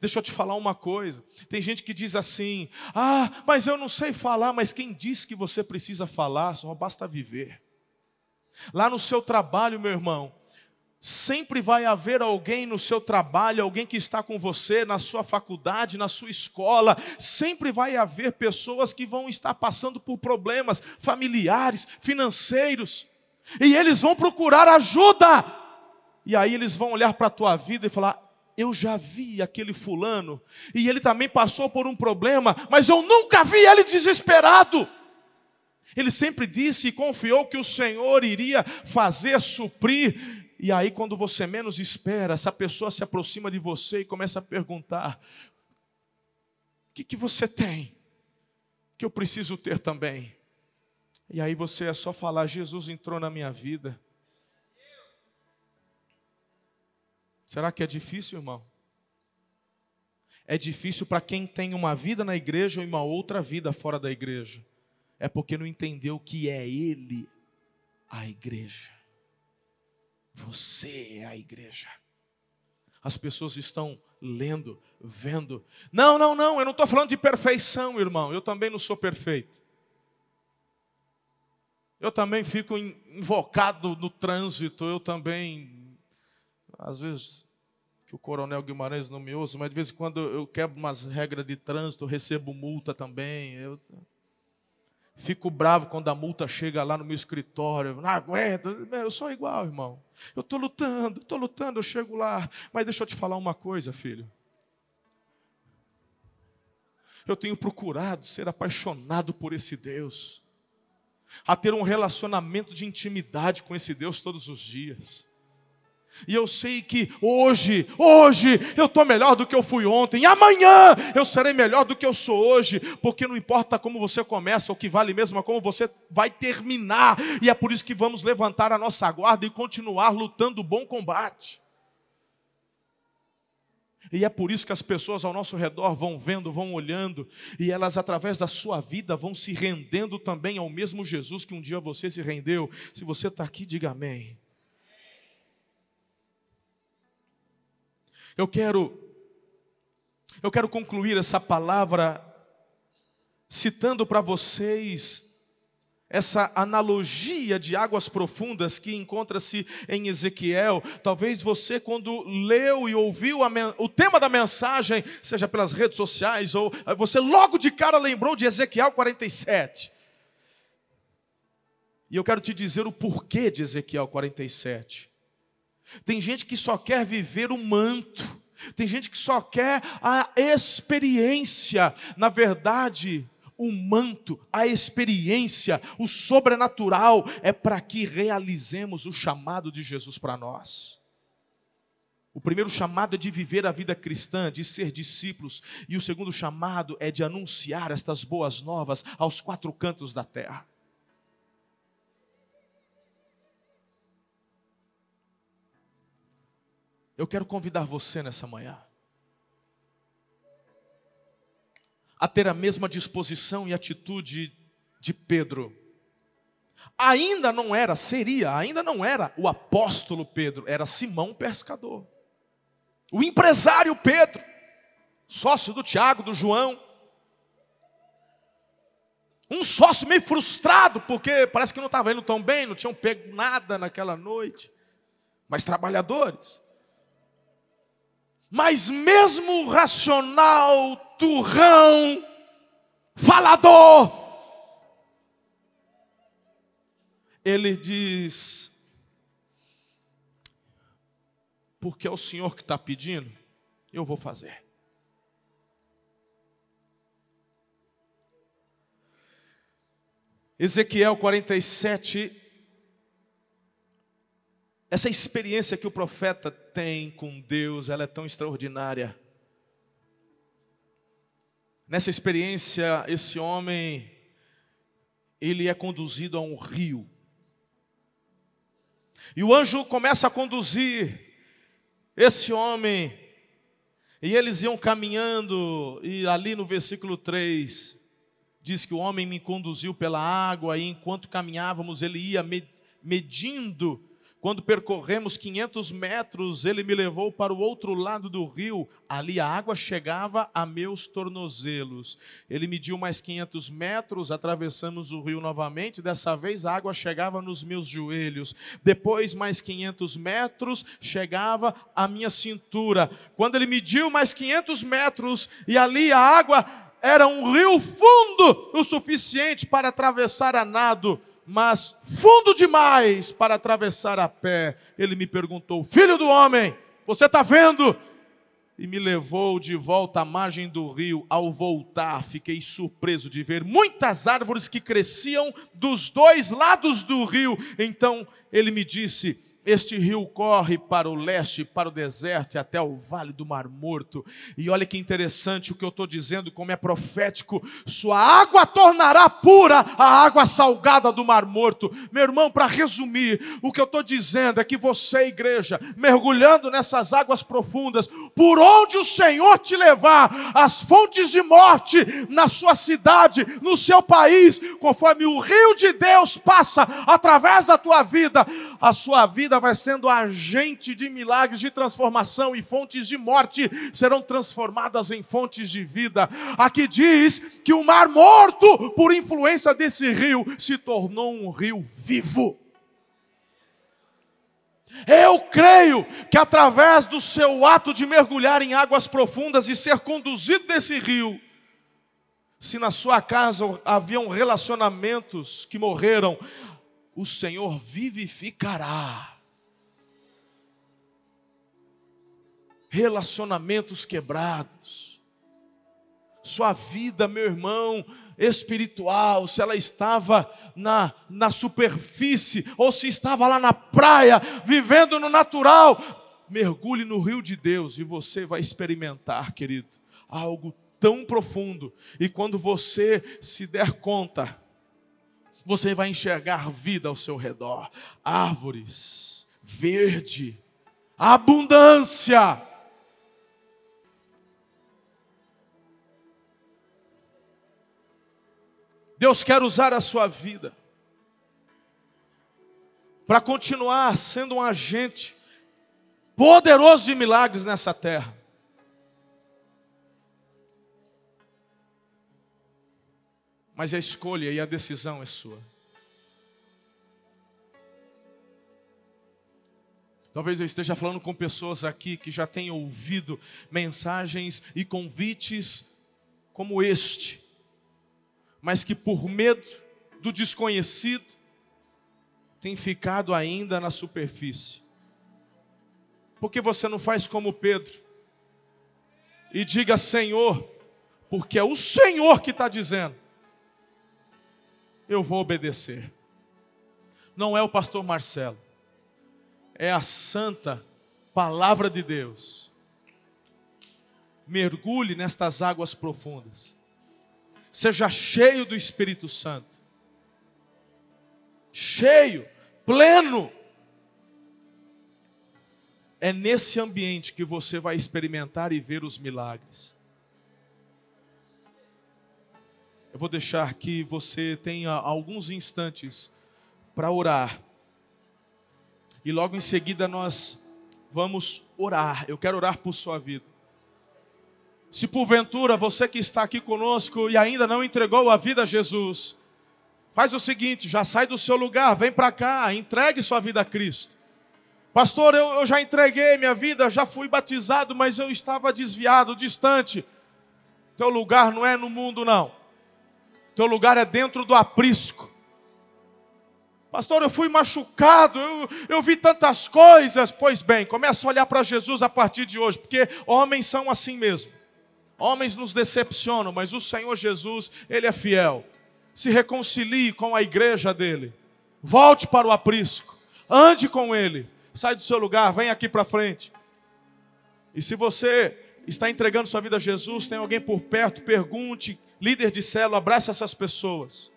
Deixa eu te falar uma coisa: tem gente que diz assim, ah, mas eu não sei falar, mas quem diz que você precisa falar, só basta viver. Lá no seu trabalho, meu irmão, Sempre vai haver alguém no seu trabalho, alguém que está com você, na sua faculdade, na sua escola. Sempre vai haver pessoas que vão estar passando por problemas familiares, financeiros. E eles vão procurar ajuda. E aí eles vão olhar para a tua vida e falar: Eu já vi aquele fulano, e ele também passou por um problema, mas eu nunca vi ele desesperado. Ele sempre disse e confiou que o Senhor iria fazer suprir e aí, quando você menos espera, essa pessoa se aproxima de você e começa a perguntar: O que, que você tem que eu preciso ter também? E aí você é só falar: Jesus entrou na minha vida. Será que é difícil, irmão? É difícil para quem tem uma vida na igreja e uma outra vida fora da igreja. É porque não entendeu que é Ele a igreja. Você é a igreja. As pessoas estão lendo, vendo. Não, não, não, eu não estou falando de perfeição, irmão. Eu também não sou perfeito. Eu também fico invocado no trânsito. Eu também, às vezes, que o coronel Guimarães não me ouça, mas de vez em quando eu quebro umas regras de trânsito, recebo multa também. Eu, Fico bravo quando a multa chega lá no meu escritório. Não aguento. Eu sou igual, irmão. Eu estou lutando, estou lutando, eu chego lá. Mas deixa eu te falar uma coisa, filho. Eu tenho procurado ser apaixonado por esse Deus, a ter um relacionamento de intimidade com esse Deus todos os dias. E eu sei que hoje, hoje, eu estou melhor do que eu fui ontem, amanhã eu serei melhor do que eu sou hoje, porque não importa como você começa, o que vale mesmo é como você vai terminar, e é por isso que vamos levantar a nossa guarda e continuar lutando o bom combate. E é por isso que as pessoas ao nosso redor vão vendo, vão olhando, e elas, através da sua vida, vão se rendendo também ao mesmo Jesus que um dia você se rendeu. Se você está aqui, diga amém. Eu quero Eu quero concluir essa palavra citando para vocês essa analogia de águas profundas que encontra-se em Ezequiel. Talvez você, quando leu e ouviu o tema da mensagem, seja pelas redes sociais, ou eh, você logo de cara lembrou de Ezequiel 47. E eu quero te dizer o porquê de Ezequiel 47. Tem gente que só quer viver o manto, tem gente que só quer a experiência. Na verdade, o manto, a experiência, o sobrenatural é para que realizemos o chamado de Jesus para nós. O primeiro chamado é de viver a vida cristã, de ser discípulos, e o segundo chamado é de anunciar estas boas novas aos quatro cantos da terra. Eu quero convidar você nessa manhã a ter a mesma disposição e atitude de Pedro. Ainda não era, seria, ainda não era o apóstolo Pedro, era Simão pescador. O empresário Pedro, sócio do Tiago, do João. Um sócio meio frustrado, porque parece que não estava indo tão bem, não tinham pego nada naquela noite. Mas trabalhadores. Mas mesmo racional, turrão, falador, ele diz: porque é o Senhor que está pedindo, eu vou fazer. Ezequiel 47, essa experiência que o profeta tem com Deus, ela é tão extraordinária. Nessa experiência, esse homem, ele é conduzido a um rio. E o anjo começa a conduzir esse homem, e eles iam caminhando, e ali no versículo 3, diz que o homem me conduziu pela água, e enquanto caminhávamos, ele ia medindo quando percorremos 500 metros, ele me levou para o outro lado do rio. Ali a água chegava a meus tornozelos. Ele mediu mais 500 metros, atravessamos o rio novamente. Dessa vez a água chegava nos meus joelhos. Depois, mais 500 metros, chegava à minha cintura. Quando ele mediu mais 500 metros, e ali a água era um rio fundo o suficiente para atravessar a nado mas fundo demais para atravessar a pé. Ele me perguntou: Filho do homem, você está vendo? E me levou de volta à margem do rio. Ao voltar, fiquei surpreso de ver muitas árvores que cresciam dos dois lados do rio. Então ele me disse: este rio corre para o leste, para o deserto e até o vale do Mar Morto. E olha que interessante o que eu estou dizendo, como é profético: sua água tornará pura a água salgada do Mar Morto. Meu irmão, para resumir, o que eu estou dizendo é que você, igreja, mergulhando nessas águas profundas, por onde o Senhor te levar, as fontes de morte na sua cidade, no seu país, conforme o rio de Deus passa através da tua vida, a sua vida vida vai sendo agente de milagres, de transformação e fontes de morte serão transformadas em fontes de vida. Aqui diz que o mar morto, por influência desse rio, se tornou um rio vivo. Eu creio que através do seu ato de mergulhar em águas profundas e ser conduzido desse rio, se na sua casa haviam relacionamentos que morreram, o Senhor vivificará. Relacionamentos quebrados. Sua vida, meu irmão, espiritual, se ela estava na, na superfície ou se estava lá na praia, vivendo no natural, mergulhe no rio de Deus e você vai experimentar, querido, algo tão profundo. E quando você se der conta, você vai enxergar vida ao seu redor, árvores, verde, abundância Deus quer usar a sua vida para continuar sendo um agente poderoso de milagres nessa terra. Mas a escolha e a decisão é sua. Talvez eu esteja falando com pessoas aqui que já têm ouvido mensagens e convites como este mas que por medo do desconhecido têm ficado ainda na superfície. Por que você não faz como Pedro e diga Senhor, porque é o Senhor que está dizendo, eu vou obedecer. Não é o pastor Marcelo é a santa palavra de Deus. Mergulhe nestas águas profundas. Seja cheio do Espírito Santo. Cheio, pleno. É nesse ambiente que você vai experimentar e ver os milagres. Eu vou deixar que você tenha alguns instantes para orar e logo em seguida nós vamos orar. Eu quero orar por sua vida. Se porventura você que está aqui conosco e ainda não entregou a vida a Jesus, faz o seguinte: já sai do seu lugar, vem para cá, entregue sua vida a Cristo. Pastor, eu, eu já entreguei minha vida, já fui batizado, mas eu estava desviado, distante. Teu lugar não é no mundo, não. Teu lugar é dentro do aprisco. Pastor, eu fui machucado, eu, eu vi tantas coisas. Pois bem, começa a olhar para Jesus a partir de hoje, porque homens são assim mesmo. Homens nos decepcionam, mas o Senhor Jesus, Ele é fiel. Se reconcilie com a igreja dele. Volte para o aprisco. Ande com Ele. Sai do seu lugar, vem aqui para frente. E se você está entregando sua vida a Jesus, tem alguém por perto, pergunte, líder de célula, abrace essas pessoas.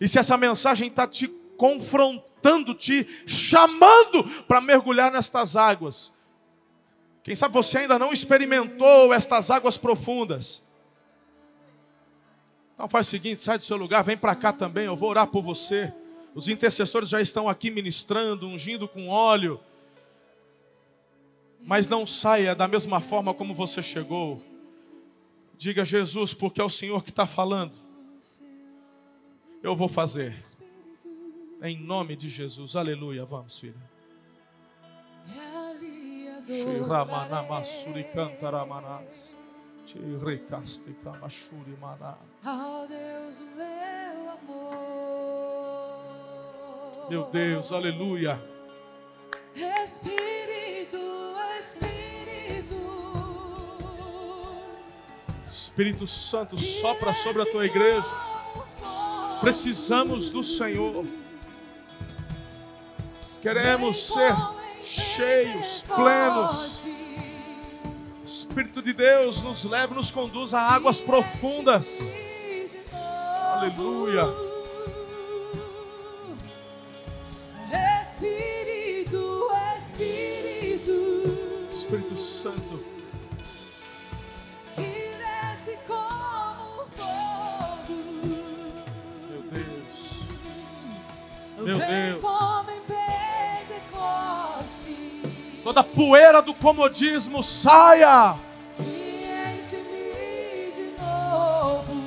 E se essa mensagem está te confrontando-te, chamando para mergulhar nestas águas. Quem sabe você ainda não experimentou estas águas profundas. Então faz o seguinte, sai do seu lugar, vem para cá também, eu vou orar por você. Os intercessores já estão aqui ministrando, ungindo com óleo. Mas não saia da mesma forma como você chegou. Diga Jesus, porque é o Senhor que está falando. Eu vou fazer. Em nome de Jesus. Aleluia. Vamos, filho. Meu Deus, aleluia. Espírito, Espírito. Espírito Santo, sopra sobre a tua igreja. Precisamos do Senhor. Queremos ser cheios, plenos. Espírito de Deus nos leva, nos conduz a águas profundas. Aleluia. Toda poeira do comodismo saia.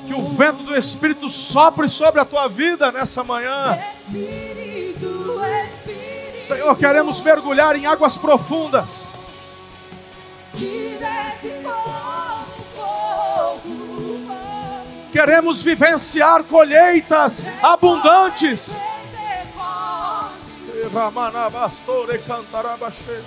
Que o vento do Espírito sopre sobre a tua vida nessa manhã. Senhor, queremos mergulhar em águas profundas. Queremos vivenciar colheitas abundantes. Ramanabastore cantarabashe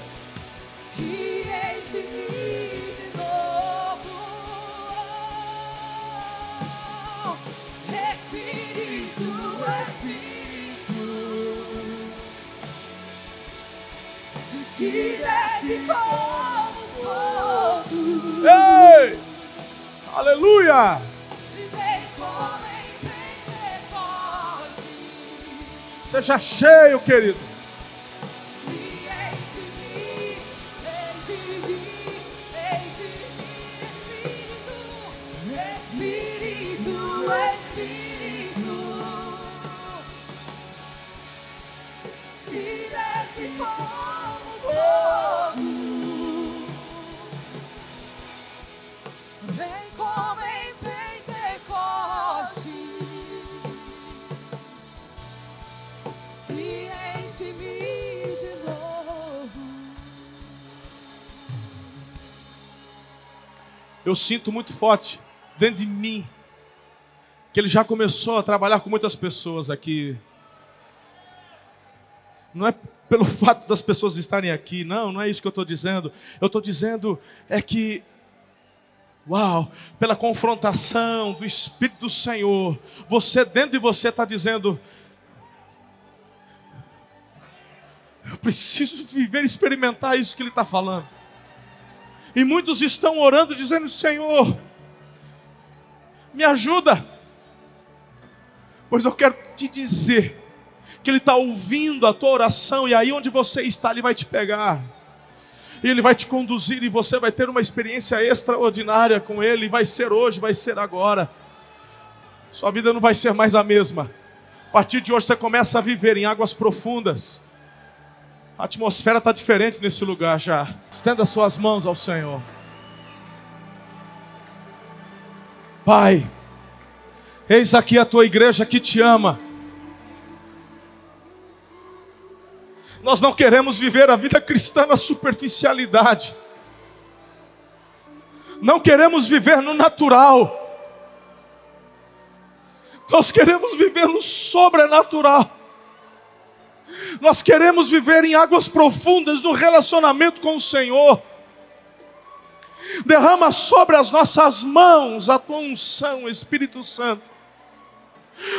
que desce como fogo. Ei! Aleluia! Seja cheio, querido. Eu sinto muito forte dentro de mim que ele já começou a trabalhar com muitas pessoas aqui. Não é pelo fato das pessoas estarem aqui, não, não é isso que eu estou dizendo. Eu estou dizendo é que, uau, pela confrontação do Espírito do Senhor, você dentro de você está dizendo: eu preciso viver, experimentar isso que Ele está falando. E muitos estão orando, dizendo: Senhor, me ajuda, pois eu quero te dizer que Ele está ouvindo a tua oração, e aí onde você está, Ele vai te pegar, e Ele vai te conduzir, e você vai ter uma experiência extraordinária com Ele, vai ser hoje, vai ser agora. Sua vida não vai ser mais a mesma. A partir de hoje você começa a viver em águas profundas. A atmosfera está diferente nesse lugar já. Estenda suas mãos ao Senhor. Pai, eis aqui a tua igreja que te ama. Nós não queremos viver a vida cristã na superficialidade. Não queremos viver no natural. Nós queremos viver no sobrenatural. Nós queremos viver em águas profundas no relacionamento com o Senhor. Derrama sobre as nossas mãos a tua unção, Espírito Santo,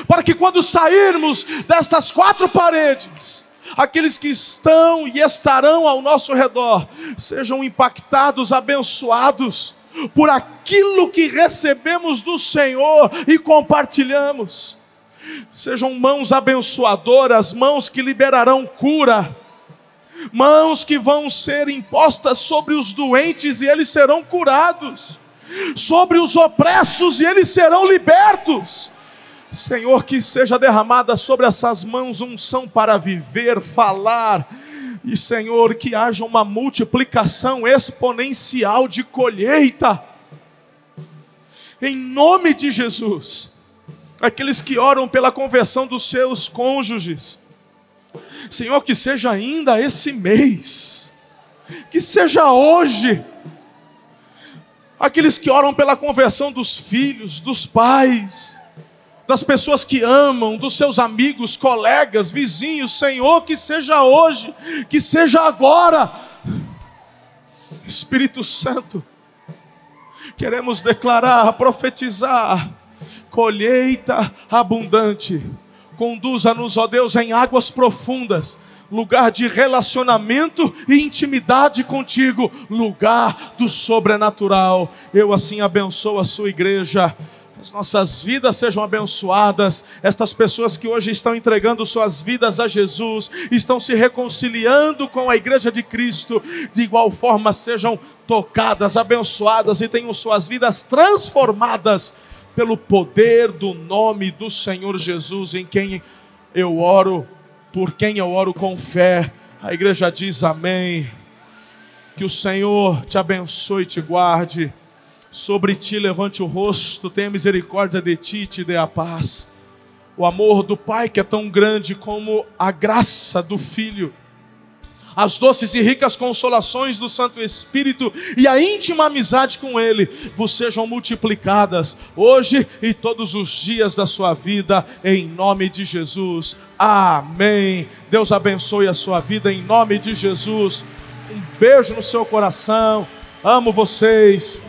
para que quando sairmos destas quatro paredes, aqueles que estão e estarão ao nosso redor sejam impactados, abençoados por aquilo que recebemos do Senhor e compartilhamos. Sejam mãos abençoadoras, mãos que liberarão cura, mãos que vão ser impostas sobre os doentes e eles serão curados, sobre os opressos e eles serão libertos Senhor, que seja derramada sobre essas mãos unção para viver, falar, e Senhor, que haja uma multiplicação exponencial de colheita, em nome de Jesus. Aqueles que oram pela conversão dos seus cônjuges, Senhor, que seja ainda esse mês, que seja hoje, aqueles que oram pela conversão dos filhos, dos pais, das pessoas que amam, dos seus amigos, colegas, vizinhos, Senhor, que seja hoje, que seja agora. Espírito Santo, queremos declarar, profetizar, colheita abundante. Conduza-nos, ó Deus, em águas profundas, lugar de relacionamento e intimidade contigo, lugar do sobrenatural. Eu assim abençoo a sua igreja as nossas vidas sejam abençoadas. Estas pessoas que hoje estão entregando suas vidas a Jesus, estão se reconciliando com a igreja de Cristo, de igual forma sejam tocadas, abençoadas e tenham suas vidas transformadas pelo poder do nome do Senhor Jesus, em quem eu oro, por quem eu oro com fé. A igreja diz amém. Que o Senhor te abençoe e te guarde sobre ti levante o rosto, tenha misericórdia de ti e te dê a paz. O amor do Pai que é tão grande como a graça do Filho, as doces e ricas consolações do Santo Espírito e a íntima amizade com Ele vos sejam multiplicadas hoje e todos os dias da sua vida, em nome de Jesus. Amém. Deus abençoe a sua vida em nome de Jesus. Um beijo no seu coração. Amo vocês.